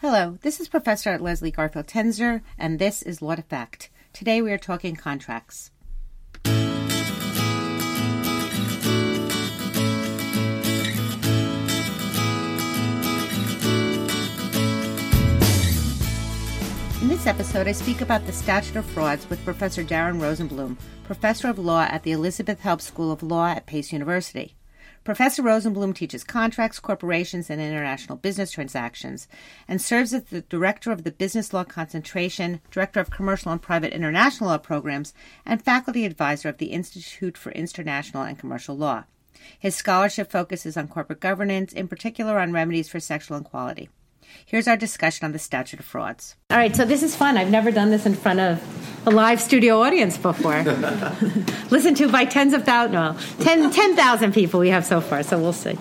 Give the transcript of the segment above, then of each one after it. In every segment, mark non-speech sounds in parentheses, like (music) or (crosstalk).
Hello, this is Professor Leslie Garfield Tenzer, and this is Law to Fact. Today we are talking contracts. In this episode, I speak about the statute of frauds with Professor Darren Rosenblum, professor of law at the Elizabeth Haub School of Law at Pace University. Professor Rosenblum teaches contracts, corporations, and international business transactions, and serves as the director of the Business Law Concentration, director of Commercial and Private International Law Programs, and faculty advisor of the Institute for International and Commercial Law. His scholarship focuses on corporate governance, in particular on remedies for sexual inequality. Here's our discussion on the statute of frauds. All right, so this is fun. I've never done this in front of a live studio audience before. (laughs) Listened to by tens of thousands, no, 10,000 10, people we have so far, so we'll see.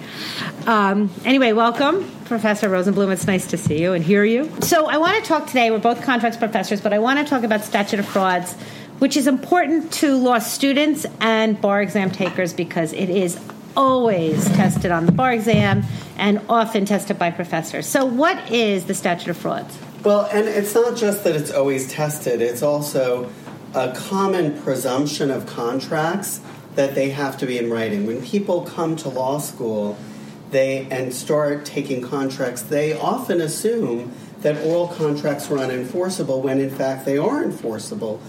Um, anyway, welcome, Professor Rosenblum. It's nice to see you and hear you. So I want to talk today, we're both contracts professors, but I want to talk about statute of frauds, which is important to law students and bar exam takers because it is always tested on the bar exam and often tested by professors. So, what is the statute of frauds? Well, and it's not just that it's always tested, it's also a common presumption of contracts that they have to be in writing. When people come to law school, they and start taking contracts, they often assume that oral contracts are unenforceable when in fact they are enforceable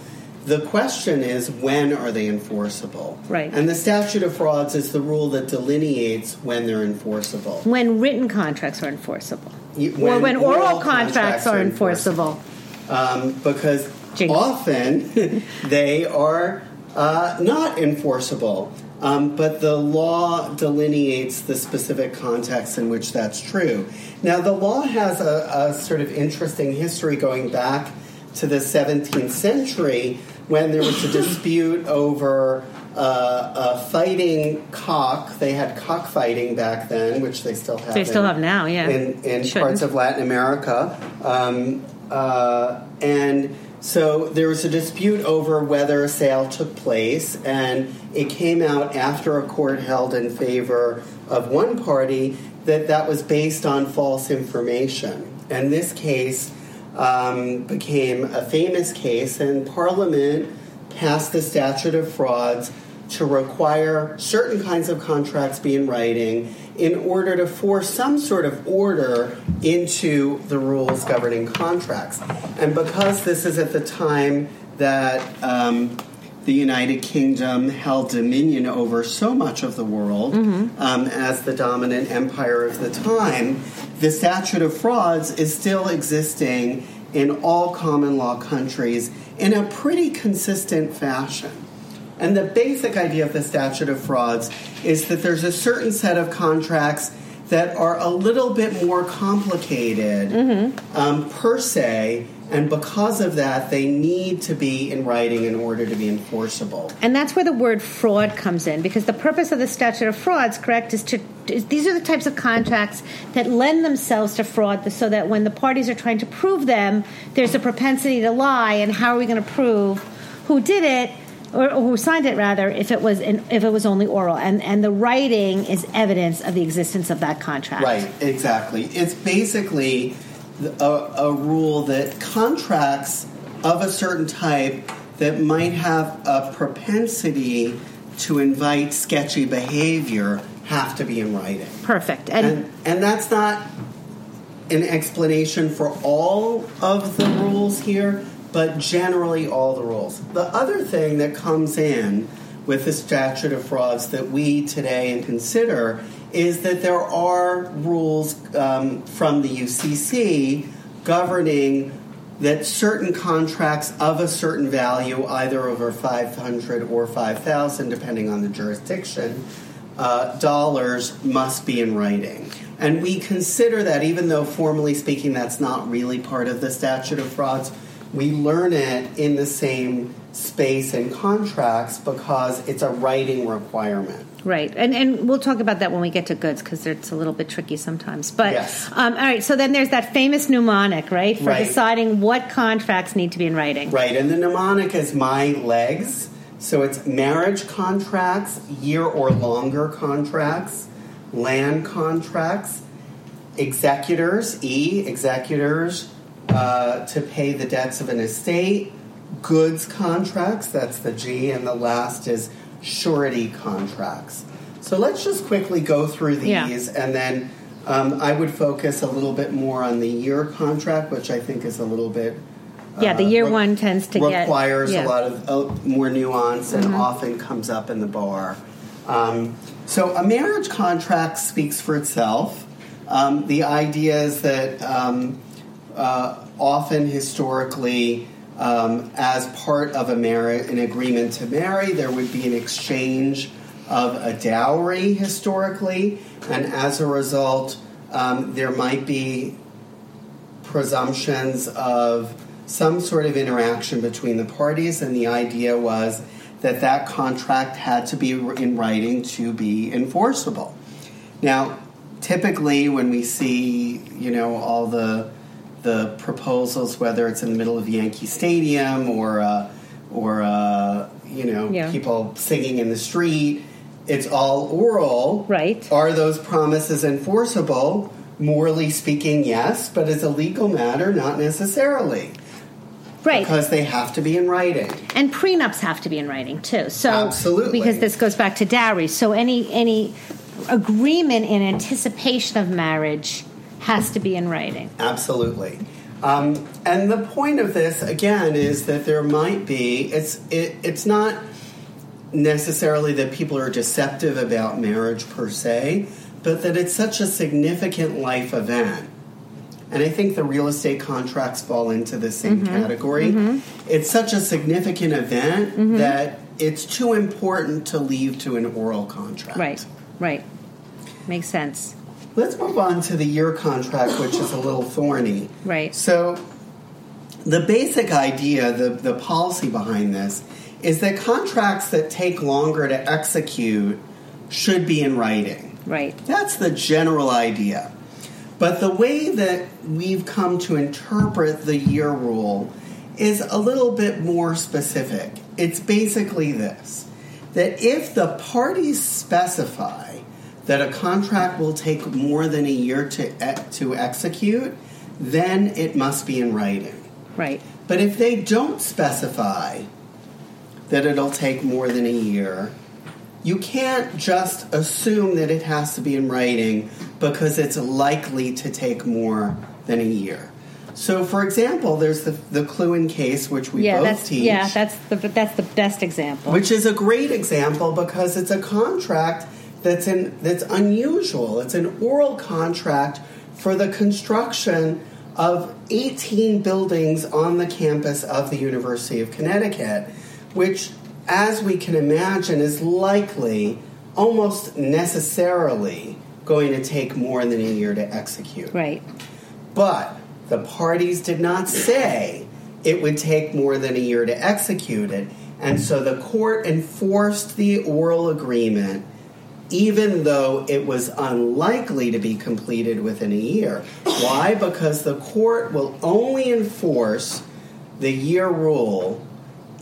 the question is, when are they enforceable? Right. And the statute of frauds is the rule that delineates when they're enforceable. When written contracts are enforceable. You- or when oral, oral contracts, are enforceable. Um, because Jinx. often (laughs) they are uh, not enforceable. Um, but the law delineates the specific context in which that's true. Now, the law has a, a sort of interesting history going back to the 17th century when there was a dispute over uh, a fighting cock. They had cockfighting back then, which they still have. They still in- have now, yeah. In, in Shouldn't. parts of Latin America. Um, uh, and so there was a dispute over whether a sale took place, and it came out after a court held in favor of one party that that was based on false information. And this case um, became a famous case, and Parliament passed the statute of frauds to require certain kinds of contracts be in writing in order to force some sort of order into the rules governing contracts. And because this is at the time that um, the United Kingdom held dominion over so much of the world um, as the dominant empire of the time, the statute of frauds is still existing in all common law countries in a pretty consistent fashion. And the basic idea of the statute of frauds is that there's a certain set of contracts that are a little bit more complicated um, per se, and because of that, they need to be in writing in order to be enforceable. And that's where the word fraud comes in, because the purpose of the statute of frauds, correct, is to these are the types of contracts that lend themselves to fraud, so that when the parties are trying to prove them, there's a propensity to lie. And how are we going to prove who did it? Or, or who signed it rather if it was if it was only oral and and the writing is evidence of the existence of that contract Right, exactly. It's basically a, a rule that contracts of a certain type that might have a propensity to invite sketchy behavior have to be in writing. perfect and, And, and that's not an explanation for all of the rules here, but generally all the rules. The other thing that comes in with the statute of frauds that we today and consider is that there are rules um, from the UCC governing that certain contracts of a certain value, either over 500 or 5,000, depending on the jurisdiction, uh, dollars must be in writing. And we consider that, even though formally speaking that's not really part of the statute of frauds, we learn it in the same space in contracts because it's a writing requirement. Right, and and we'll talk about that when we get to goods because it's a little bit tricky sometimes. But Yes. um, all right, so then there's that famous mnemonic, right, for Right. deciding what contracts need to be in writing. Right, and the mnemonic is my legs. So it's marriage contracts, year or longer contracts, land contracts, executors, E, executors uh, to pay the debts of an estate, goods contracts, that's the G, and the last is surety contracts. So let's just quickly go through these Yeah. and then um, I would focus a little bit more on the year contract, which I think is a little bit. Yeah, the uh, year re- one tends to get- requires yeah. Mm-hmm. a lot of uh, more nuance and often comes up in the bar. Um, so a marriage contract speaks for itself. Um, the idea is that um, uh, often historically, um, as part of a marriage, an agreement to marry, there would be an exchange of a dowry historically, and as a result, um, there might be presumptions of some sort of interaction between the parties, and the idea was that that contract had to be in writing to be enforceable. Now, typically, when we see, you know, all the the proposals, whether it's in the middle of Yankee Stadium or uh, or uh, you know Yeah. people singing in the street, it's all oral. Right. Are those promises enforceable? Morally speaking, yes, but as a legal matter, not necessarily Right. because they have to be in writing. and prenups have to be in writing too. So Absolutely. because this goes back to dowry. So any any agreement in anticipation of marriage has to be in writing. Absolutely. Um, and the point of this, again, is that there might be, it's, it, it's not necessarily that people are deceptive about marriage per se, but that it's such a significant life event. And I think the real estate contracts fall into the same mm-hmm. category. Mm-hmm. It's such a significant event mm-hmm. that it's too important to leave to an oral contract. Right. Right. Makes sense. Let's move on to the year contract, which is a little thorny. Right. So, the basic idea, the, the policy behind this, is that contracts that take longer to execute should be in writing. Right. That's the general idea. But the way that we've come to interpret the year rule is a little bit more specific. It's basically this that if the parties specify that a contract will take more than a year to, to execute, then it must be in writing. Right. But if they don't specify that it'll take more than a year, you can't just assume that it has to be in writing because it's likely to take more than a year. So, for example, there's the, the Klewin case, which we yeah, both that's teach, yeah, that's the that's the best example. which is a great example because it's a contract that's in, that's unusual. It's an oral contract for the construction of 18 buildings on the campus of the University of Connecticut, which, as we can imagine, is likely, almost necessarily, going to take more than a year to execute. right. But the parties did not say it would take more than a year to execute it. And so the court enforced the oral agreement even though it was unlikely to be completed within a year. Why? Because the court will only enforce the year rule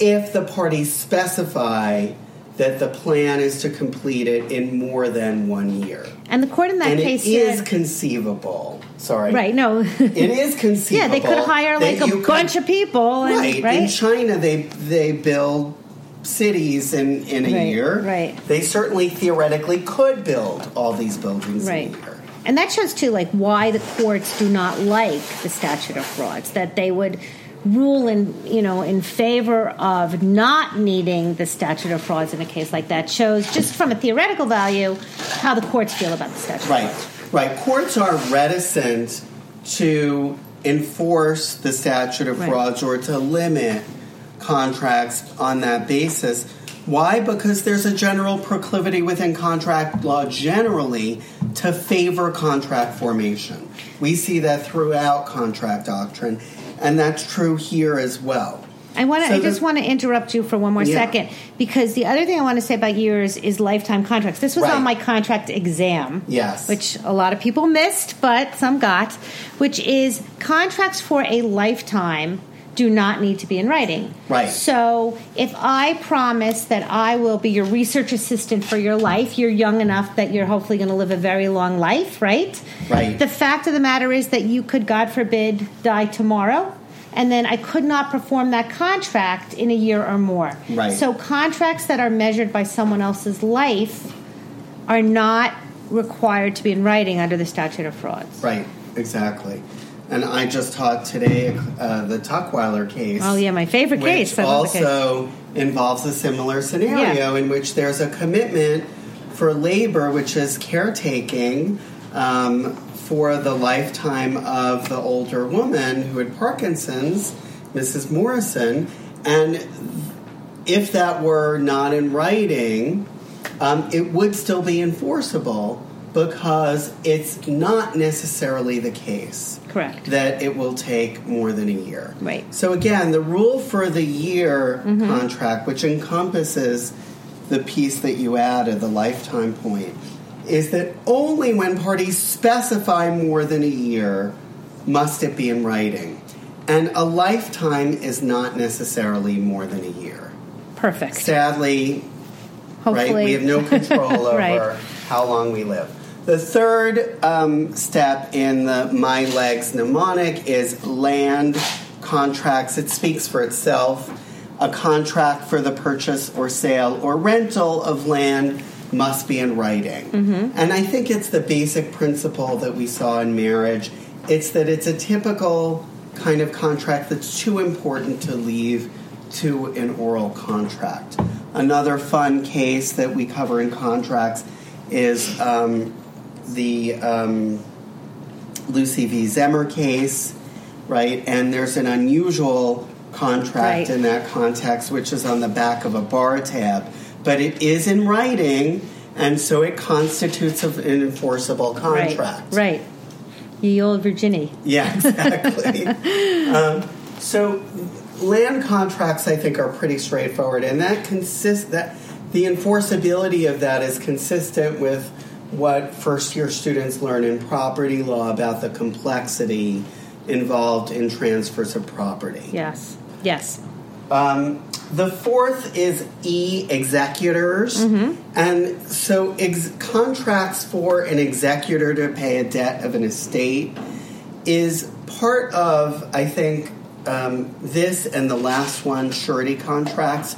if the parties specify that the plan is to complete it in more than one year. And the court in that and case is said conceivable. Sorry. right. No. It is conceivable. (laughs) yeah, they could hire like a could- bunch of people. And, right. right. In China, they they build cities in in a Right, year. right. They certainly theoretically could build all these buildings Right. in a year. And that shows too, like why the courts do not like the statute of frauds. That they would rule in, you know, in favor of not needing the statute of frauds in a case like that. Shows just from a theoretical value how the courts feel about the statute. Right. Right. Courts are reticent to enforce the statute of Right. frauds or to limit contracts on that basis. Why? Because there's a general proclivity within contract law generally to favor contract formation. We see that throughout contract doctrine, and that's true here as well. I want to. So I just want to interrupt you for one more Yeah. second because the other thing I want to say about years is lifetime contracts. This was Right. on my contract exam. Yes. which a lot of people missed, but some got. Which is contracts for a lifetime do not need to be in writing. Right. So if I promise that I will be your research assistant for your life, you're young enough that you're hopefully going to live a very long life, right? Right. The fact of the matter is that you could, God forbid, die tomorrow. And then I could not perform that contract in a year or more. Right. So contracts that are measured by someone else's life are not required to be in writing under the statute of frauds. Right, exactly. And I just taught today uh, the Tuckwiller case. Oh yeah, my favorite case. Was case. also involves a similar scenario Yeah. in which there's a commitment for labor, which is caretaking um, for the lifetime of the older woman who had Parkinson's, Mrs. Morrison, and if that were not in writing, um, it would still be enforceable because it's not necessarily the case Correct. that it will take more than a year. Right. So again, the rule for the year mm-hmm. contract, which encompasses the piece that you added, the lifetime point, is that only when parties specify more than a year must it be in writing. And a lifetime is not necessarily more than a year. Perfect. Sadly, Hopefully, right? We have no control (laughs) over Right. how long we live. The third um, step in the My Legs mnemonic is land contracts. It speaks for itself. A contract for the purchase or sale or rental of land must be in writing. And I think it's the basic principle that we saw in marriage. It's that it's a typical kind of contract that's too important to leave to an oral contract. Another fun case that we cover in contracts is um, the um, Lucy v. Zehmer case, right? And there's an unusual contract Right. in that context, which is on the back of a bar tab, but it is in writing, and so it constitutes an enforceable contract. Right. Right. Ye old Virginia. Yeah, exactly. (laughs) um, so land contracts, I think, are pretty straightforward, and that consists that the enforceability of that is consistent with what first year students learn in property law about the complexity involved in transfers of property. Yes. Yes. Um, the fourth is e executors, and so ex- contracts for an executor to pay a debt of an estate is part of, I think, um, this and the last one, surety contracts,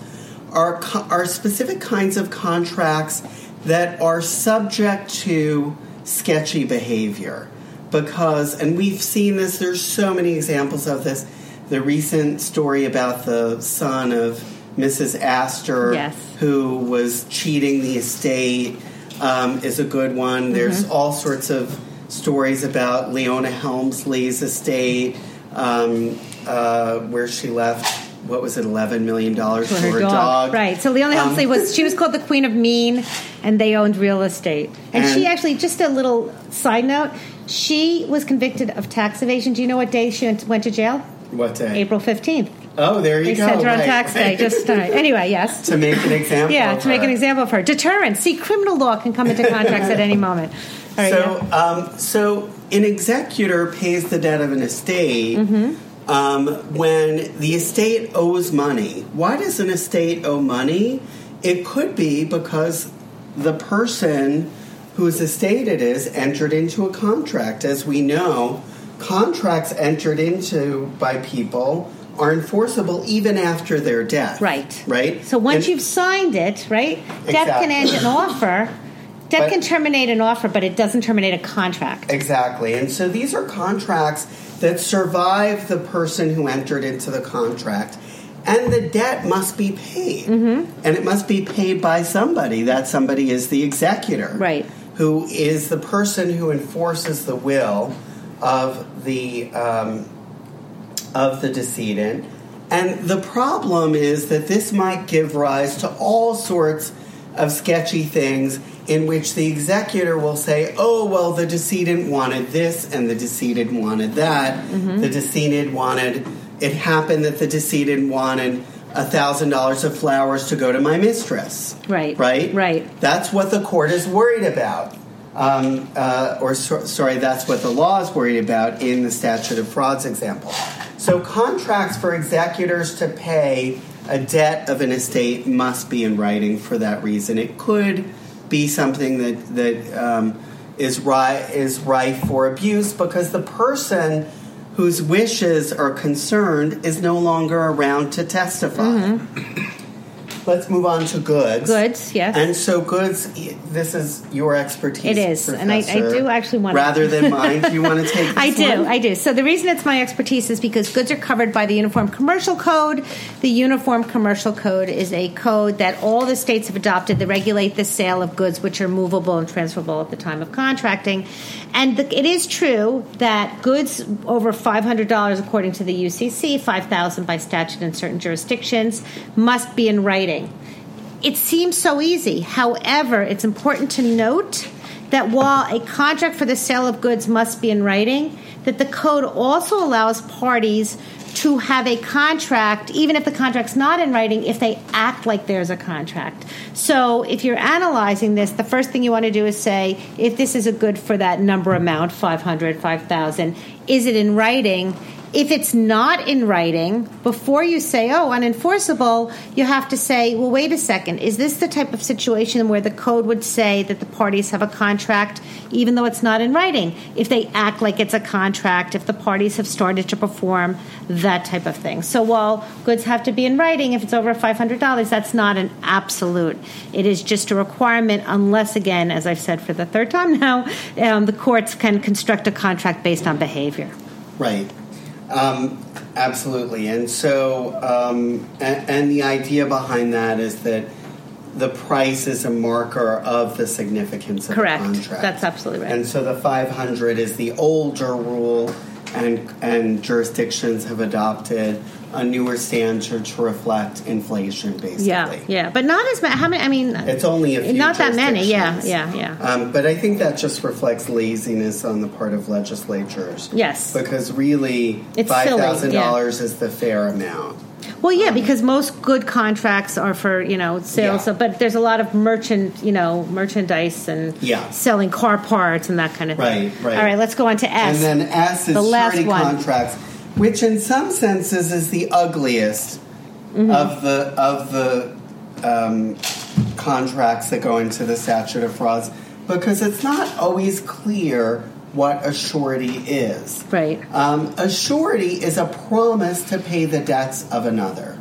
are co- are specific kinds of contracts that are subject to sketchy behavior because, and we've seen this. There's so many examples of this. The recent story about the son of Mrs. Astor, Yes. who was cheating the estate, um, is a good one. There's Mm-hmm. all sorts of stories about Leona Helmsley's estate, um, uh, where she left. What was it? Eleven million dollars For for her her dog. dog. Right. So Leona Um, Helmsley was she was called the Queen of Mean and they owned real estate. And, she actually just a little side note, she was convicted of tax evasion. Do you know what day she went to jail? What day? April 15th. Oh, there you They go. sent her on right, tax day. Just (laughs) uh, anyway, yes. to make an example. Yeah, to make an example of her. Deterrence. See, criminal law can come into contracts at any (laughs) moment. All right, So, yeah. um, so an executor pays the debt of an estate Mm-hmm. Um, when the estate owes money. Why does an estate owe money? It could be because the person whose estate it is entered into a contract. As we know, contracts entered into by people are enforceable even after their death. Right. Right. So once And- you've signed it, right? Death can end an offer. Death But- can terminate an offer, but it doesn't terminate a contract. Exactly. And so these are contracts that survive the person who entered into the contract. And the debt must be paid. Mm-hmm. And it must be paid by somebody. That somebody is the executor. Right. Who is the person who enforces the will of the um, of the decedent. And the problem is that this might give rise to all sorts of sketchy things in which the executor will say, oh, well, the decedent wanted this and the decedent wanted that. Mm-hmm. The decedent wanted, it happened that the decedent wanted $1,000 of flowers to go to my mistress. Right. Right? Right. That's what the court is worried about. Um, uh, or so, sorry, that's what the law is worried about in the statute of frauds example. So contracts for executors to pay a debt of an estate must be in writing for that reason. It could be something that that um, is is rife for abuse because the person whose wishes are concerned is no longer around to testify. Mm-hmm. (clears throat) Let's move on to goods. Goods, yes. And so goods, this is your expertise. It is, and I- I do actually wanna- rather than (laughs) mine. Do you want to take? This I do, one? I do. So the reason it's my expertise is because goods are covered by the Uniform Commercial Code. The Uniform Commercial Code is a code that all the states have adopted that regulate the sale of goods which are movable and transferable at the time of contracting. And the, it is true that goods over $500 according to the UCC, 5000 by statute in certain jurisdictions, must be in writing. It seems so easy. However, it's important to note that while a contract for the sale of goods must be in writing, that the code also allows parties to have a contract, even if the contract's not in writing, if they act like there's a contract. So if you're analyzing this, the first thing you want to do is say, if this is a good for that number amount, 500, 5,000, is it in writing? If it's not in writing, before you say, oh, unenforceable, you have to say, well, wait a second. Is this the type of situation where the code would say that the parties have a contract, even though it's not in writing? If they act like it's a contract, if the parties have started to perform that type of thing. So while goods have to be in writing, if it's over $500, that's not an absolute. It is just a requirement, unless, again, as I've said for the third time (laughs) now, um, the courts can construct a contract based on behavior. Right. Um, absolutely. And so, um, and, and the idea behind that is that the price is a marker of the significance of Correct. the contract. That's absolutely right. And so the 500 is the older rule, and and jurisdictions have adopted a newer standard to reflect inflation, basically. Yeah, yeah, but not as many. How many? I mean, It's only a few not that many. Yeah, yeah, yeah. Um, but I think that just reflects laziness on the part of legislatures. Yes. Because really, It's five thousand yeah. dollars is the fair amount. Well, yeah, because most good contracts are for you know sales, Yeah. but there's a lot of merchant, you know, merchandise and Yeah. selling car parts and that kind of thing. Right, right. All right, let's go on to S. And then S is the last one. contracts, which in some senses is the ugliest Mm-hmm. of the of the um, contracts that go into the statute of frauds because it's not always clear what a surety is. Right. Um, a surety is a promise to pay the debts of another.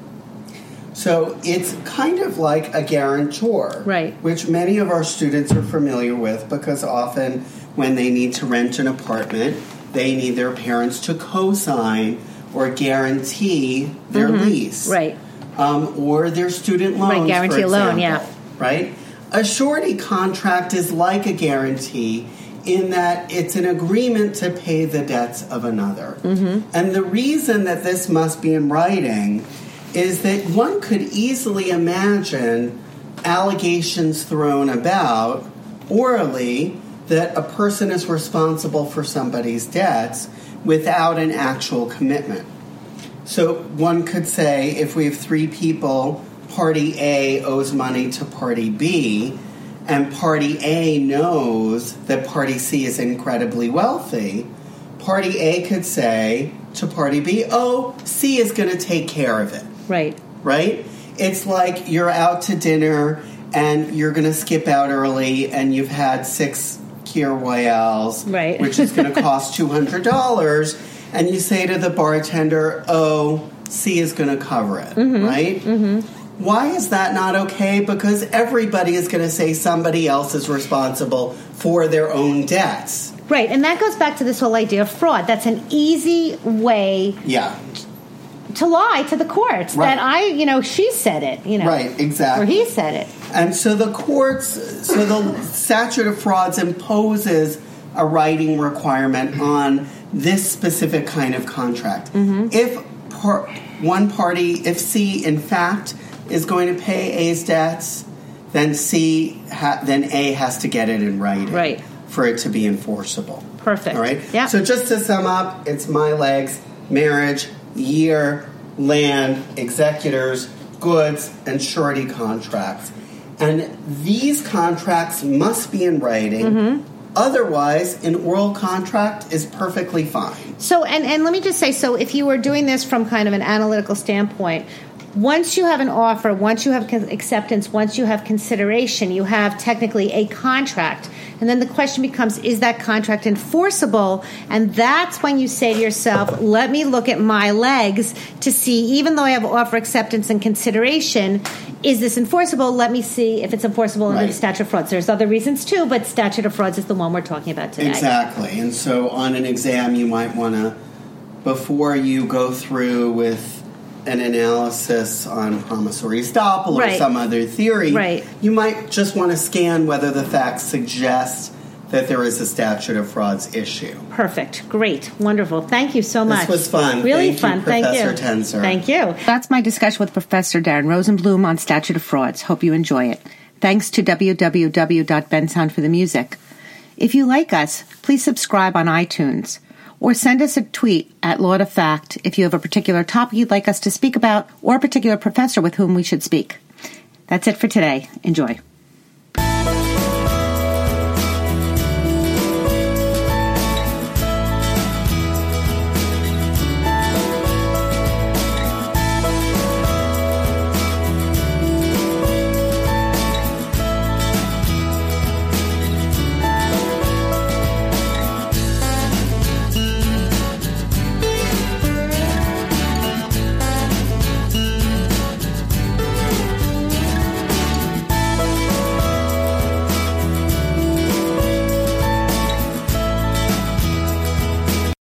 So it's kind of like a guarantor, Right. Which many of our students are familiar with because often when they need to rent an apartment, they need their parents to co-sign or guarantee their lease, Mm-hmm. Right. Um, or their student loans, Right, guarantee a loan, yeah. Right. A surety contract is like a guarantee in that it's an agreement to pay the debts of another. Mm-hmm. And the reason that this must be in writing is that one could easily imagine allegations thrown about orally that a person is responsible for somebody's debts without an actual commitment. So one could say if we have three people, party A owes money to party B, and party A knows that party C is incredibly wealthy, party A could say to party B, oh, C is going to take care of it right. right? It's like you're out to dinner and you're going to skip out early and you've had six Kir Royales, Right. which is going to cost (laughs) $200. And you say to the bartender, oh, C is going to cover it, Mm-hmm. right? Why is that not okay? Because everybody is going to say somebody else is responsible for their own debts. Right, and that goes back to this whole idea of fraud. That's an easy way Yeah, to lie to the courts Right. that I, you know, she said it, you know, right, exactly. or he said it. And so the courts, so the statute of frauds imposes a writing requirement on this specific kind of contract. Mm-hmm. If par- one party, if C in fact is going to pay A's debts, then C, ha- then A has to get it in writing, Right. for it to be enforceable. Perfect. All right. Yeah. So just to sum up, it's my legs, marriage, year, land, executors, goods, and surety contracts. And these contracts must be in writing Mm-hmm. Otherwise, an oral contract is perfectly fine. So, and, and let me just say so if you were doing this from kind of an analytical standpoint, once you have an offer, once you have acceptance, once you have consideration, you have technically a contract. And then the question becomes is that contract enforceable? And that's when you say to yourself, let me look at my legs to see, even though I have offer acceptance and consideration, is this enforceable? Let me see if it's enforceable right. under the statute of frauds. There's other reasons too, but statute of frauds is the one we're talking about today. Exactly. And so on an exam, you might want to, before you go through with an analysis on promissory estoppel or some other theory, right. you might just want to scan whether the facts suggest that there is a statute of frauds issue. Perfect. Great. Wonderful. Thank you so much. This was fun. Really Thank fun. You, Thank Professor you. Tenzer. Thank you. That's my discussion with Professor Darren Rosenblum on statute of frauds. Hope you enjoy it. Thanks to www.bensound for the music. If you like us, please subscribe on iTunes or send us a tweet at Law to Fact if you have a particular topic you'd like us to speak about or a particular professor with whom we should speak. That's it for today. Enjoy.